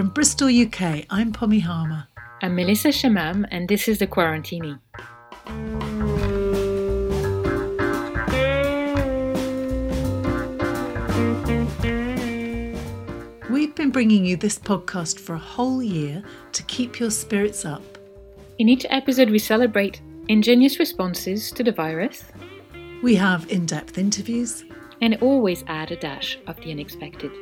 From Bristol, UK, I'm Pommy Harmar. I'm Melissa Chemam, and this is The Quarantini. We've been bringing you this podcast for a whole year to keep your spirits up. In each episode, we celebrate ingenious responses to the virus. We have in depth interviews. And always add a dash of the unexpected.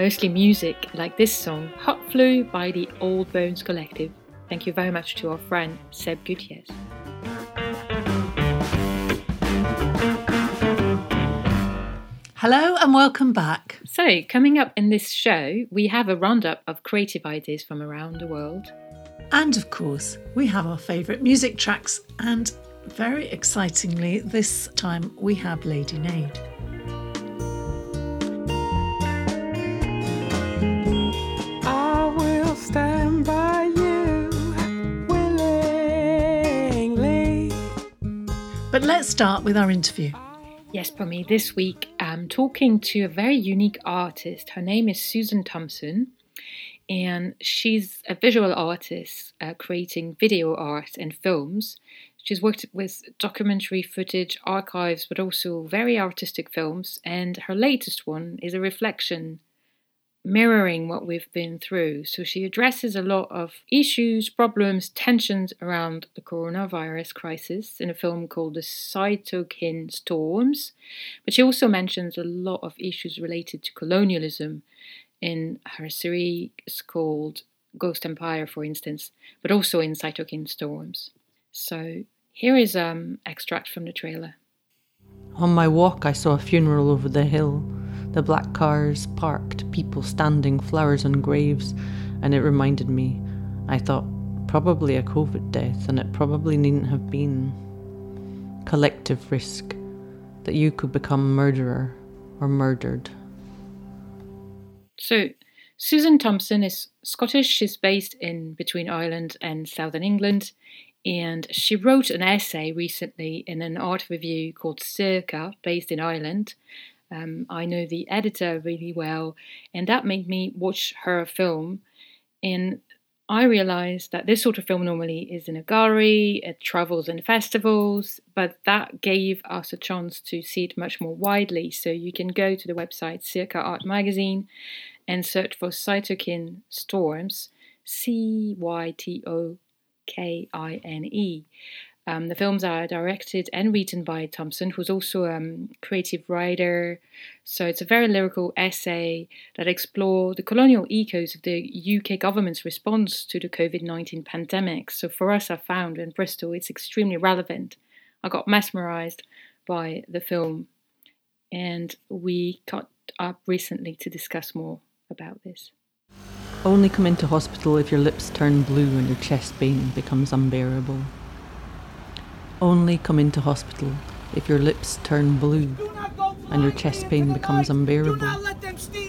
Mostly music like this song, Hot Flu by the Old Bones Collective. Thank you very much to our friend Seb Gutierrez. Hello and welcome back. So, coming up in this show, we have a roundup of creative ideas from around the world. And of course, we have our favourite music tracks, and very excitingly, this time we have Lady Nade. But let's start with our interview. Yes, Pommy, this week I'm talking to a very unique artist. Her name is Susan Thomson, and she's a visual artist uh, creating video art and films. She's worked with documentary footage, archives, but also very artistic films, and her latest one is a reflection mirroring what we've been through. So she addresses a lot of issues, problems, tensions around the coronavirus crisis in a film called The Cytokine Storms. But she also mentions a lot of issues related to colonialism in her series called Ghost Empire, for instance, but also in Cytokine Storms. So here is um extract from the trailer. On my walk, I saw a funeral over the hill the black cars parked, people standing, flowers on graves, and it reminded me, I thought, probably a COVID death, and it probably needn't have been. Collective risk that you could become murderer or murdered. So, Susan Thomson is Scottish. She's based in between Ireland and Southern England. And she wrote an essay recently in an art review called Circa, based in Ireland, um, I know the editor really well, and that made me watch her film. And I realized that this sort of film normally is in a gallery, it travels in festivals, but that gave us a chance to see it much more widely. So you can go to the website Circa Art Magazine and search for Cytokine Storms, C Y T O K I N E. Um, the films are directed and written by Thomson, who's also a um, creative writer. So it's a very lyrical essay that explores the colonial echoes of the UK government's response to the COVID 19 pandemic. So for us, I found in Bristol, it's extremely relevant. I got mesmerized by the film, and we caught up recently to discuss more about this. Only come into hospital if your lips turn blue and your chest pain becomes unbearable. Only come into hospital if your lips turn blue and your chest pain becomes unbearable.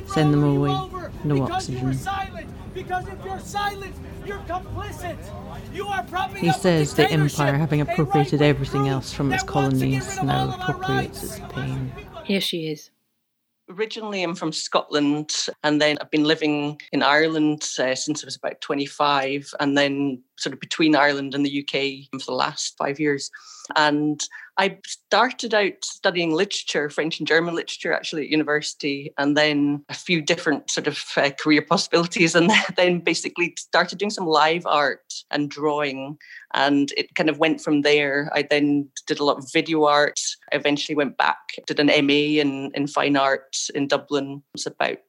Send them away. No oxygen. He says the empire, having appropriated everything else from its colonies, now appropriates its pain. Here she is. Originally, I'm from Scotland, and then I've been living in Ireland uh, since I was about 25, and then sort of between Ireland and the UK for the last five years. And I started out studying literature, French and German literature, actually at university, and then a few different sort of uh, career possibilities, and then basically started doing some live art and drawing. And it kind of went from there. I then did a lot of video art. I eventually went back, did an MA in, in fine art in Dublin. It was about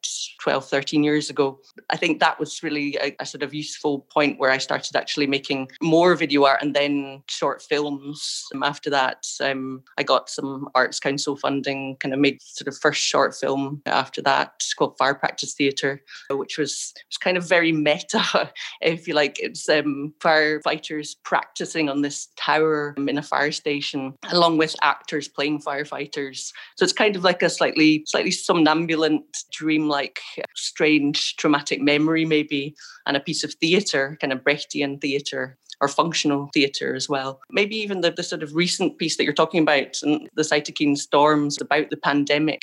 12, 13 years ago. I think that was really a, a sort of useful point where I started actually making more video art and then short films. After that, um, I got some Arts Council funding, kind of made sort of first short film after that called Fire Practice Theatre, which was, was kind of very meta, if you like. It's um, firefighters practicing on this tower in a fire station, along with actors playing firefighters. So it's kind of like a slightly, slightly somnambulant, dreamlike, strange, traumatic memory, maybe, and a piece of theatre, kind of Brechtian theatre or functional theatre as well. Maybe even the, the sort of recent piece that you're talking about, and the cytokine storms about the pandemic,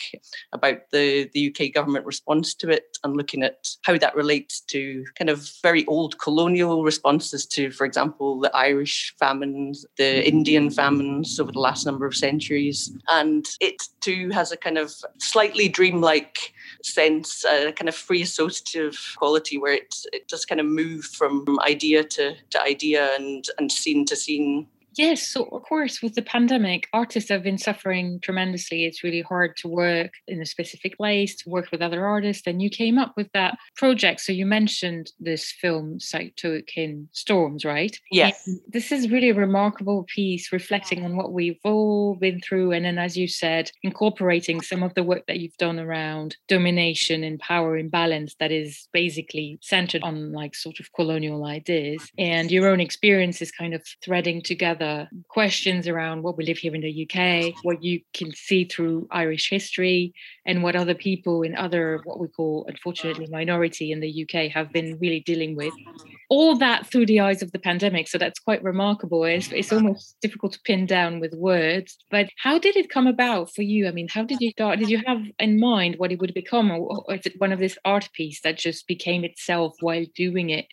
about the, the UK government response to it, and looking at how that relates to kind of very old colonial responses to, for example, the Irish famines, the Indian famines over the last number of centuries. And it too has a kind of slightly dreamlike sense, a kind of free associative quality where it, it just kind of moved from idea to, to idea and, and scene to scene Yes, so of course, with the pandemic, artists have been suffering tremendously. It's really hard to work in a specific place, to work with other artists. And you came up with that project. So you mentioned this film, Cytokine Storms, right? Yes. And this is really a remarkable piece reflecting on what we've all been through. And then, as you said, incorporating some of the work that you've done around domination and power imbalance that is basically centered on like sort of colonial ideas. And your own experiences kind of threading together questions around what we live here in the UK, what you can see through Irish history, and what other people in other, what we call, unfortunately, minority in the UK have been really dealing with all that through the eyes of the pandemic. So that's quite remarkable. It's, it's almost difficult to pin down with words. But how did it come about for you? I mean, how did you start? Did you have in mind what it would become, or, or is it one of this art piece that just became itself while doing it?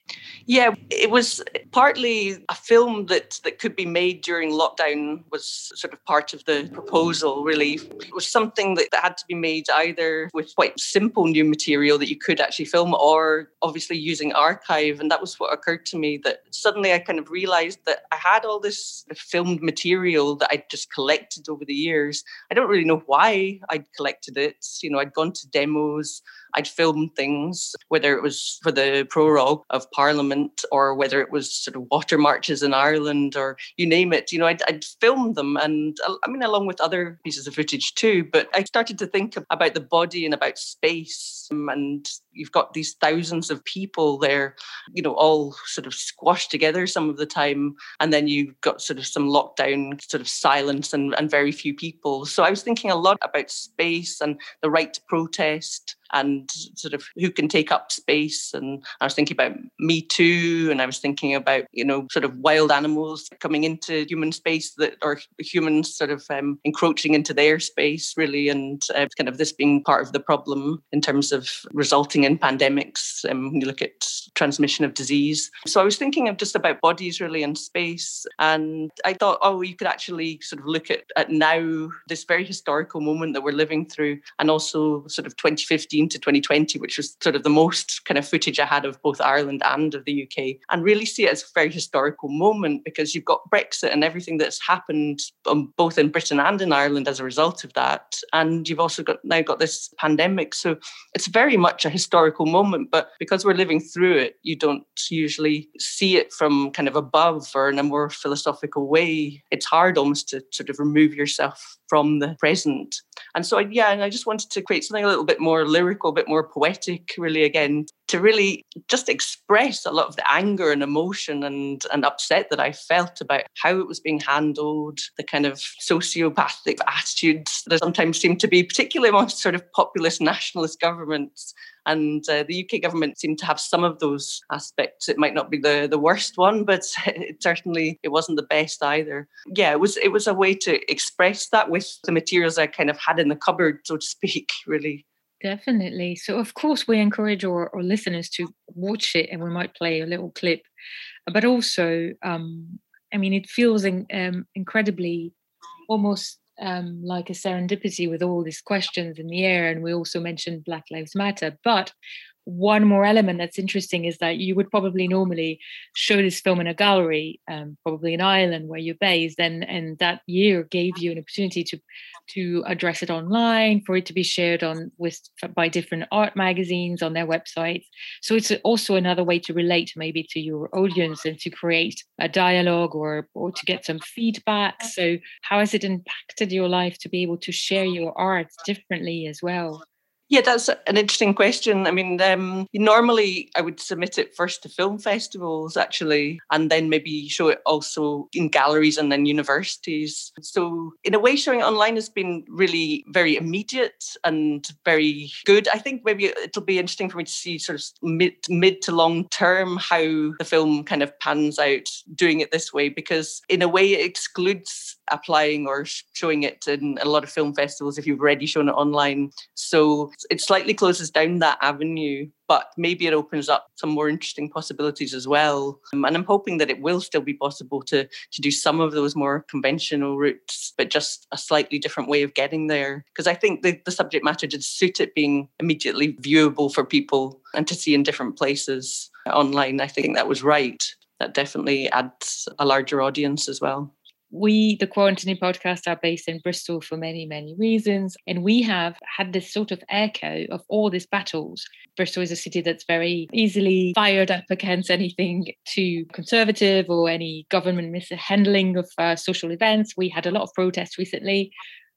Yeah, it was partly a film that that could be made during lockdown. Was sort of part of the proposal. Really, it was something that, that had to be made either with quite simple new material that you could actually film, or obviously using archive, and that was what what occurred to me that suddenly I kind of realized that I had all this filmed material that I'd just collected over the years. I don't really know why I'd collected it. You know, I'd gone to demos, I'd filmed things, whether it was for the prorogue of Parliament or whether it was sort of water marches in Ireland or you name it. You know, I'd, I'd filmed them, and uh, I mean, along with other pieces of footage too. But I started to think about the body and about space, um, and you've got these thousands of people there, you know, all sort of squashed together some of the time, and then you've got sort of some lockdown, sort of silence, and, and very few people. So I was thinking a lot about space and the right to protest and sort of who can take up space. And I was thinking about Me Too, and I was thinking about, you know, sort of wild animals coming into human space that are humans sort of um, encroaching into their space, really, and uh, kind of this being part of the problem in terms of resulting in pandemics um, when you look at transmission of disease. So I was thinking of just about bodies, really, and space. And I thought, oh, you could actually sort of look at, at now this very historical moment that we're living through, and also sort of 2015 2015 to 2020, which was sort of the most kind of footage I had of both Ireland and of the UK, and really see it as a very historical moment because you've got Brexit and everything that's happened um, both in Britain and in Ireland as a result of that. And you've also got now got this pandemic. So it's very much a historical moment, but because we're living through it, you don't usually see it from kind of above or in a more philosophical way. It's hard almost to sort of remove yourself from the present. And so, yeah, and I just wanted to create something a little bit more lyrical, a bit more poetic, really, again, to really just express a lot of the anger and emotion and, and upset that I felt about how it was being handled, the kind of sociopathic attitudes that sometimes seem to be, particularly amongst sort of populist nationalist governments, and uh, the UK government seemed to have some of those aspects. It might not be the, the worst one, but it certainly it wasn't the best either. Yeah, it was it was a way to express that with the materials I kind of had in the cupboard, so to speak. Really. Definitely. So, of course, we encourage our, our listeners to watch it, and we might play a little clip. But also, um, I mean, it feels in, um, incredibly almost um, like a serendipity with all these questions in the air. And we also mentioned Black Lives Matter. But one more element that's interesting is that you would probably normally show this film in a gallery, um, probably in Ireland where you're based, and and that year gave you an opportunity to to address it online, for it to be shared on with by different art magazines on their websites. So it's also another way to relate maybe to your audience and to create a dialogue or or to get some feedback. So how has it impacted your life to be able to share your art differently as well? Yeah, that's an interesting question. I mean, um, normally I would submit it first to film festivals, actually, and then maybe show it also in galleries and then universities. So, in a way, showing it online has been really very immediate and very good. I think maybe it'll be interesting for me to see sort of mid, mid to long term how the film kind of pans out doing it this way, because in a way it excludes applying or showing it in a lot of film festivals if you've already shown it online. So it slightly closes down that avenue, but maybe it opens up some more interesting possibilities as well. Um, and I'm hoping that it will still be possible to, to do some of those more conventional routes, but just a slightly different way of getting there. Because I think the, the subject matter did suit it being immediately viewable for people and to see in different places online. I think that was right. That definitely adds a larger audience as well we, the Quarantine podcast, are based in Bristol for many, many reasons. And we have had this sort of echo of all these battles. Bristol is a city that's very easily fired up against anything too conservative or any government mishandling of uh, social events. We had a lot of protests recently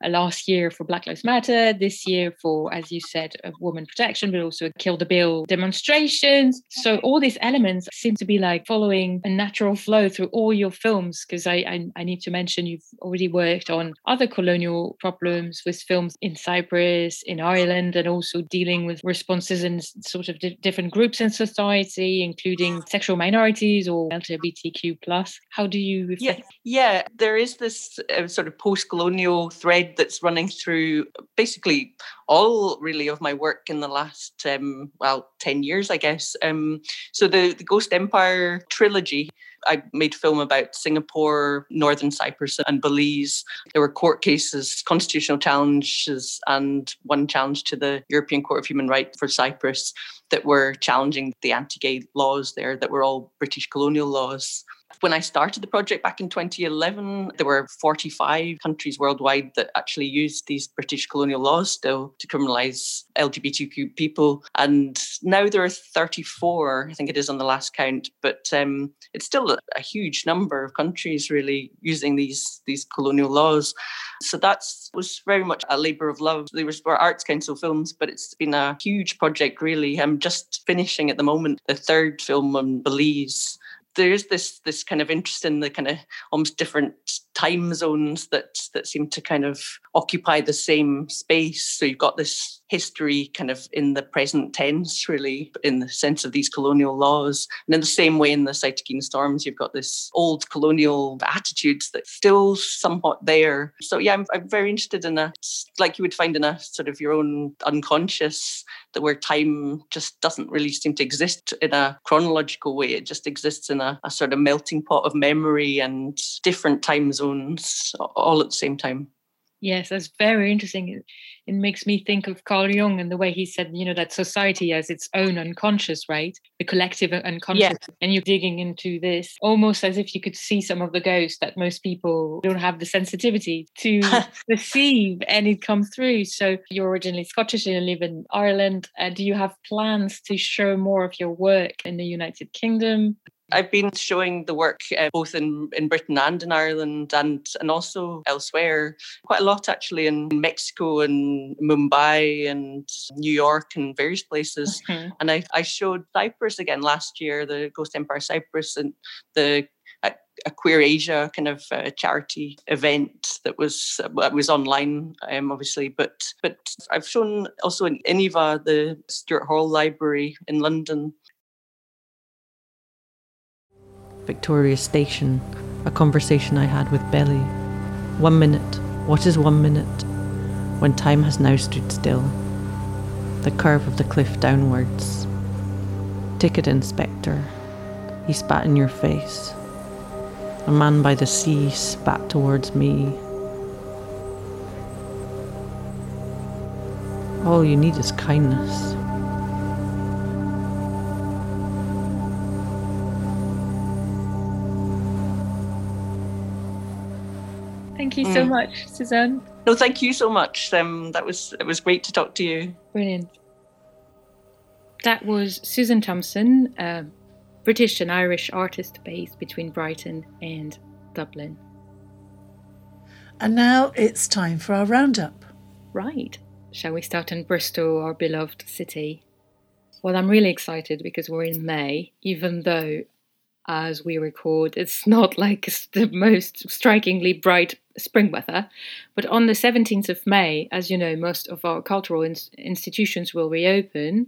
last year for Black Lives Matter, this year for, as you said, woman protection, but also kill the bill demonstrations. So all these elements seem to be like following a natural flow through all your films. Because I, I, I need to mention you've already worked on other colonial problems with films in Cyprus, in Ireland, and also dealing with responses in sort of di- different groups in society, including sexual minorities or LGBTQ plus. How do you? Yeah, yeah. There is this uh, sort of post-colonial thread thread that's running through basically all really of my work in the last um, well 10 years i guess um, so the, the ghost empire trilogy I made film about Singapore, Northern Cyprus, and Belize. There were court cases, constitutional challenges, and one challenge to the European Court of Human Rights for Cyprus that were challenging the anti gay laws there, that were all British colonial laws. When I started the project back in 2011, there were 45 countries worldwide that actually used these British colonial laws still to criminalise LGBTQ people. And now there are 34, I think it is on the last count, but um, it's still a, huge number of countries really using these, these colonial laws. So that was very much a labour of love. There was for Arts Council films, but it's been a huge project really. I'm just finishing at the moment the third film on Belize there's this this kind of interest in the kind of almost different time zones that that seem to kind of occupy the same space. So you've got this history kind of in the present tense, really, in the sense of these colonial laws. And in the same way, in the Cytokine storms, you've got this old colonial attitudes that's still somewhat there. So, yeah, I'm, I'm very interested in that, like you would find in a sort of your own unconscious, that where time just doesn't really seem to exist in a chronological way. It just exists in a, a sort of melting pot of memory and different time zones all at the same time. Yes, that's very interesting. It, it, makes me think of Carl Jung and the way he said, you know, that society has its own unconscious, right? The collective unconscious. Yeah. And you're digging into this almost as if you could see some of the ghosts that most people don't have the sensitivity to perceive and it comes through. So you're originally Scottish and you live in Ireland. Uh, do you have plans to show more of your work in the United Kingdom? I've been showing the work uh, both in, in Britain and in Ireland and, and also elsewhere, quite a lot actually in Mexico and Mumbai and New York and various places. Mm-hmm. And I, I showed Cyprus again last year, the Ghost Empire Cyprus, and the a, a Queer Asia kind of uh, charity event that was uh, was online, um, obviously. But but I've shown also in Iniva, the Stuart Hall Library in London, Victoria Station, a conversation I had with Belly. One minute. What is one minute? When time has now stood still. The curve of the cliff downwards. Ticket inspector. He spat in your face. A man by the sea spat towards me. All you need is kindness. Thank you so mm. much, Suzanne. No, thank you so much. Um, that was it was great to talk to you. Brilliant. That was Susan Thomson, a British and Irish artist based between Brighton and Dublin. And now it's time for our roundup. Right. shall we start in Bristol, our beloved city? Well, I'm really excited because we're in May, even though as we record, it's not like the most strikingly bright spring weather. But on the 17th of May, as you know, most of our cultural in- institutions will reopen,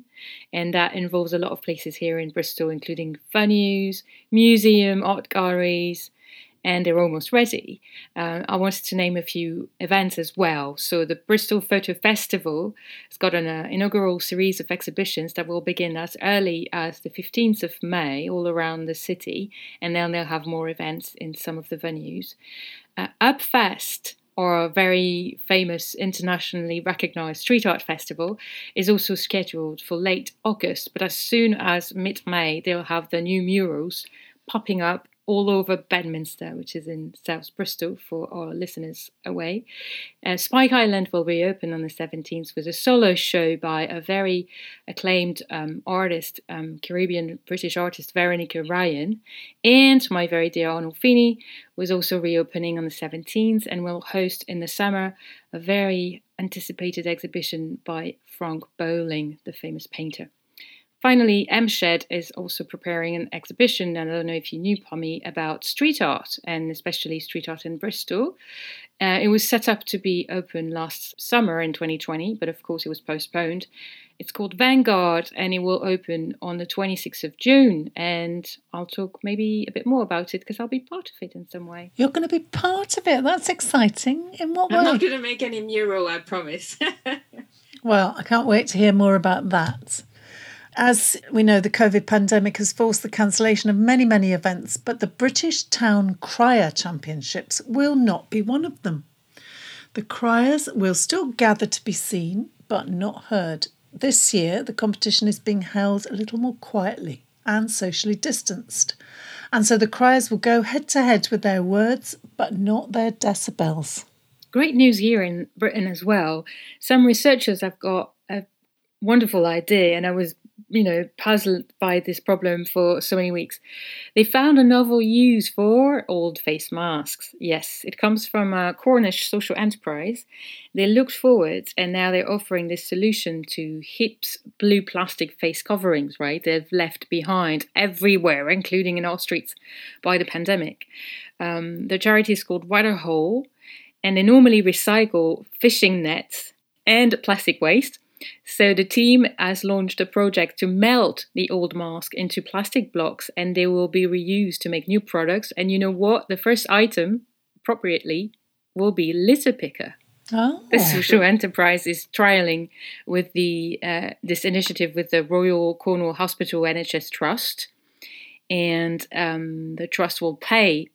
and that involves a lot of places here in Bristol, including venues, museum, art galleries, and they're almost ready. Uh, I wanted to name a few events as well. So, the Bristol Photo Festival has got an uh, inaugural series of exhibitions that will begin as early as the 15th of May all around the city, and then they'll have more events in some of the venues. Uh, Upfest or a very famous internationally recognized street art festival is also scheduled for late August, but as soon as mid May, they'll have the new murals popping up all over Bedminster, which is in South Bristol for our listeners away. Uh, Spike Island will reopen on the 17th with a solo show by a very acclaimed um, artist, um, Caribbean British artist Veronica Ryan. And my very dear Arnolfini was also reopening on the 17th and will host in the summer a very anticipated exhibition by Frank Bowling, the famous painter. Finally, MShed is also preparing an exhibition, and I don't know if you knew, Pommy, about street art, and especially street art in Bristol. Uh, it was set up to be open last summer in 2020, but of course it was postponed. It's called Vanguard, and it will open on the 26th of June. And I'll talk maybe a bit more about it because I'll be part of it in some way. You're going to be part of it. That's exciting. In what way I'm not going to make any mural, I promise. Well, I can't wait to hear more about that. As we know, the COVID pandemic has forced the cancellation of many, many events, but the British Town Crier Championships will not be one of them. The criers will still gather to be seen, but not heard. This year, the competition is being held a little more quietly and socially distanced. And so the criers will go head to head with their words, but not their decibels. Great news here in Britain as well. Some researchers have got a wonderful idea, and I was you know, puzzled by this problem for so many weeks. They found a novel use for old face masks. Yes, it comes from a Cornish social enterprise. They looked forward and now they're offering this solution to HIP's blue plastic face coverings, right? They've left behind everywhere, including in our streets, by the pandemic. Um, the charity is called Waterhaul and they normally recycle fishing nets and plastic waste so the team has launched a project to melt the old mask into plastic blocks and they will be reused to make new products. And you know what? The first item, appropriately, will be litter picker. Oh. The social enterprise is trialing with the uh, this initiative with the Royal Cornwall Hospital NHS Trust, and um, the trust will pay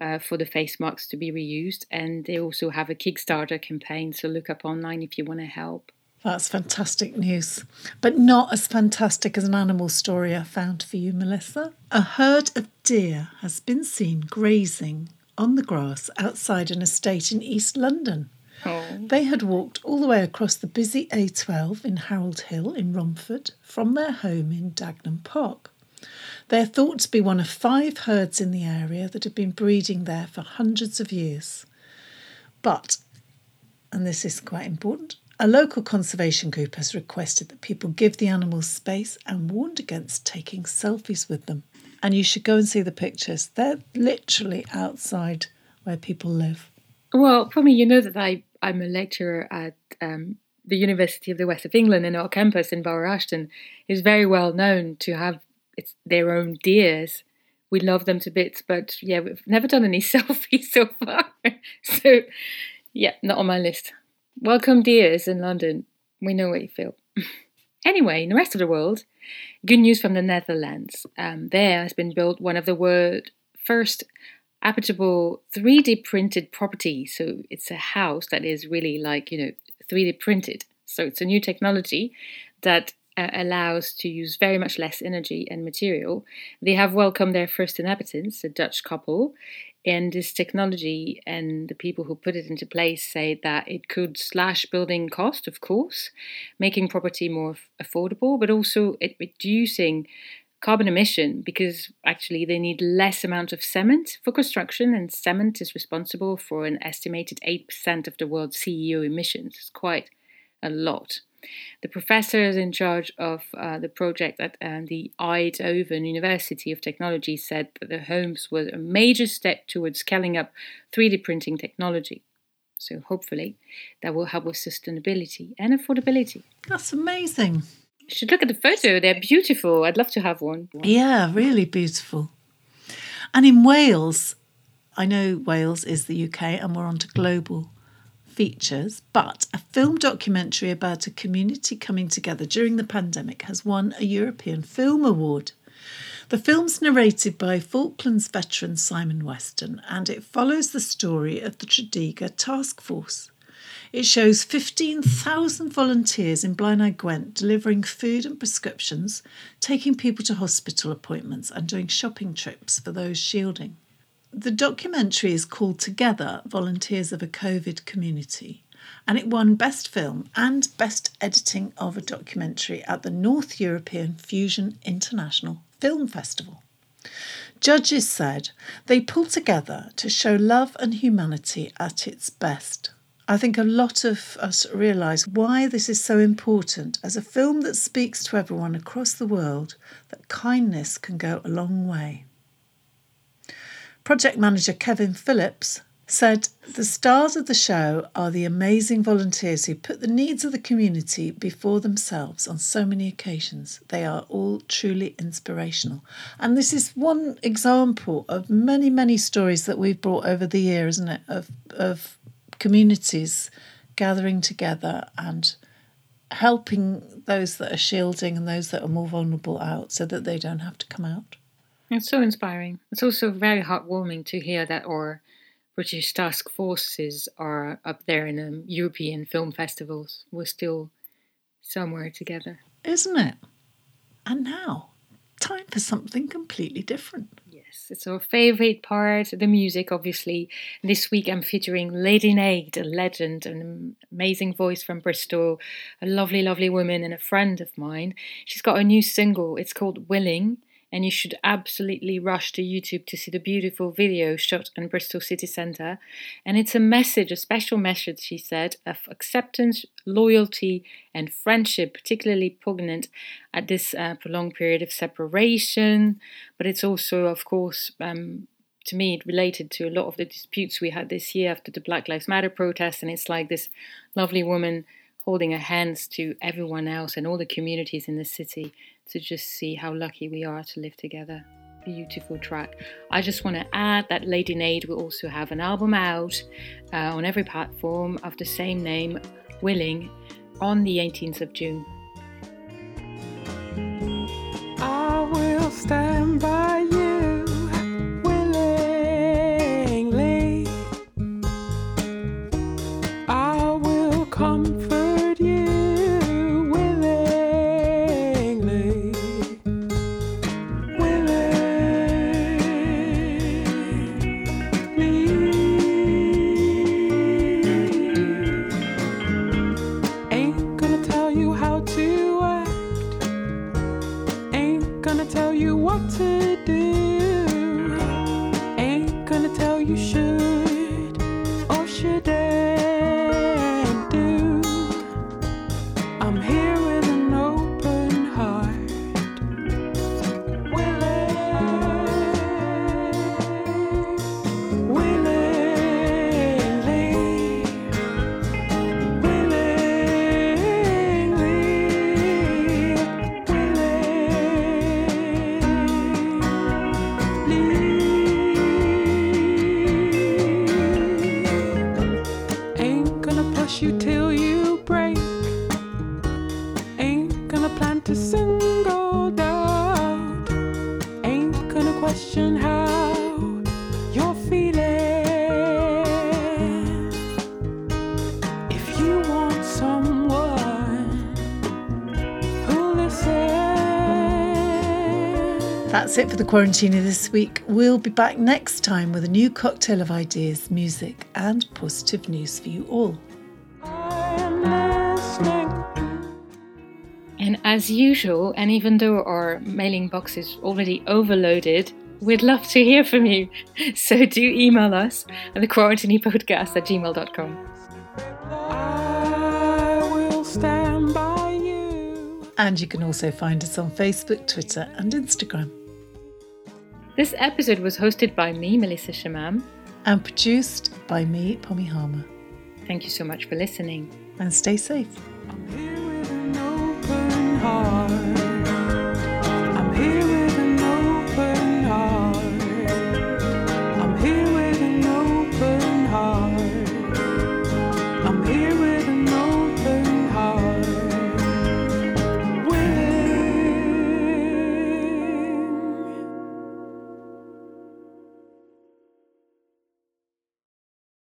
uh, for the face masks to be reused, and they also have a Kickstarter campaign. So look up online if you want to help. That's fantastic news, but not as fantastic as an animal story I found for you, Melissa. A herd of deer has been seen grazing on the grass outside an estate in East London. Oh. They had walked all the way across the busy A12 in Harold Hill in Romford from their home in Dagnam Park. They are thought to be one of five herds in the area that have been breeding there for hundreds of years. But, and this is quite important, a local conservation group has requested that people give the animals space and warned against taking selfies with them. And you should go and see the pictures. They're literally outside where people live. Well, for me, you know that I, I'm a lecturer at um, the University of the West of England, and our campus in Bower Ashton is very well known to have its, their own deers. We love them to bits, but yeah, we've never done any selfies so far. so, yeah, not on my list. Welcome, dears, in London. We know what you feel. anyway, in the rest of the world, good news from the Netherlands. Um, there has been built one of the world's first habitable 3D printed properties. So it's a house that is really like, you know, 3D printed. So it's a new technology that uh, allows to use very much less energy and material. They have welcomed their first inhabitants, a Dutch couple, and this technology and the people who put it into place say that it could slash building cost, of course, making property more affordable, but also it reducing carbon emission because actually they need less amount of cement for construction and cement is responsible for an estimated 8% of the world's CEO emissions. It's quite a lot. The professors in charge of uh, the project at uh, the Eindhoven University of Technology said that the homes were a major step towards scaling up 3D printing technology. So hopefully that will help with sustainability and affordability. That's amazing. You should look at the photo. They're beautiful. I'd love to have one. Yeah, really beautiful. And in Wales, I know Wales is the UK and we're on to global features, but a film documentary about a community coming together during the pandemic has won a European Film Award. The film's narrated by Falklands veteran Simon Weston and it follows the story of the Tredegar Task Force. It shows 15,000 volunteers in Blaenau Gwent delivering food and prescriptions, taking people to hospital appointments, and doing shopping trips for those shielding. The documentary is called Together Volunteers of a COVID Community, and it won Best Film and Best Editing of a Documentary at the North European Fusion International Film Festival. Judges said they pull together to show love and humanity at its best. I think a lot of us realise why this is so important as a film that speaks to everyone across the world that kindness can go a long way. Project manager Kevin Phillips said the stars of the show are the amazing volunteers who put the needs of the community before themselves on so many occasions. They are all truly inspirational. And this is one example of many, many stories that we've brought over the year, isn't it? Of, of communities gathering together and helping those that are shielding and those that are more vulnerable out so that they don't have to come out. It's so inspiring. It's also very heartwarming to hear that our British task forces are up there in the European film festivals. We're still somewhere together. Isn't it? And now, time for something completely different. Yes, it's our favourite part, the music, obviously. This week I'm featuring Lady Nade, a legend, an amazing voice from Bristol, a lovely, lovely woman, and a friend of mine. She's got a new single. It's called Willing and you should absolutely rush to YouTube to see the beautiful video shot in Bristol City Centre. And it's a message, a special message, she said, of acceptance, loyalty, and friendship, particularly poignant at this uh, prolonged period of separation. But it's also, of course, um, to me, it related to a lot of the disputes we had this year after the Black Lives Matter protests. And it's like this lovely woman holding her hands to everyone else and all the communities in the city to just see how lucky we are to live together. Beautiful track. I just want to add that Lady Nade will also have an album out uh, on every platform of the same name, Willing, on the 18th of June. I will stand by That's it for the Quarantini this week. We'll be back next time with a new cocktail of ideas, music, and positive news for you all. And as usual, and even though our mailing box is already overloaded, we'd love to hear from you. So do email us at the quarantinepodcast at gmail.com. I will And you can also find us on Facebook, Twitter, and Instagram. This episode was hosted by me, Melissa Chemam. And produced by me, Pommy Harmar. Thank you so much for listening. And stay safe.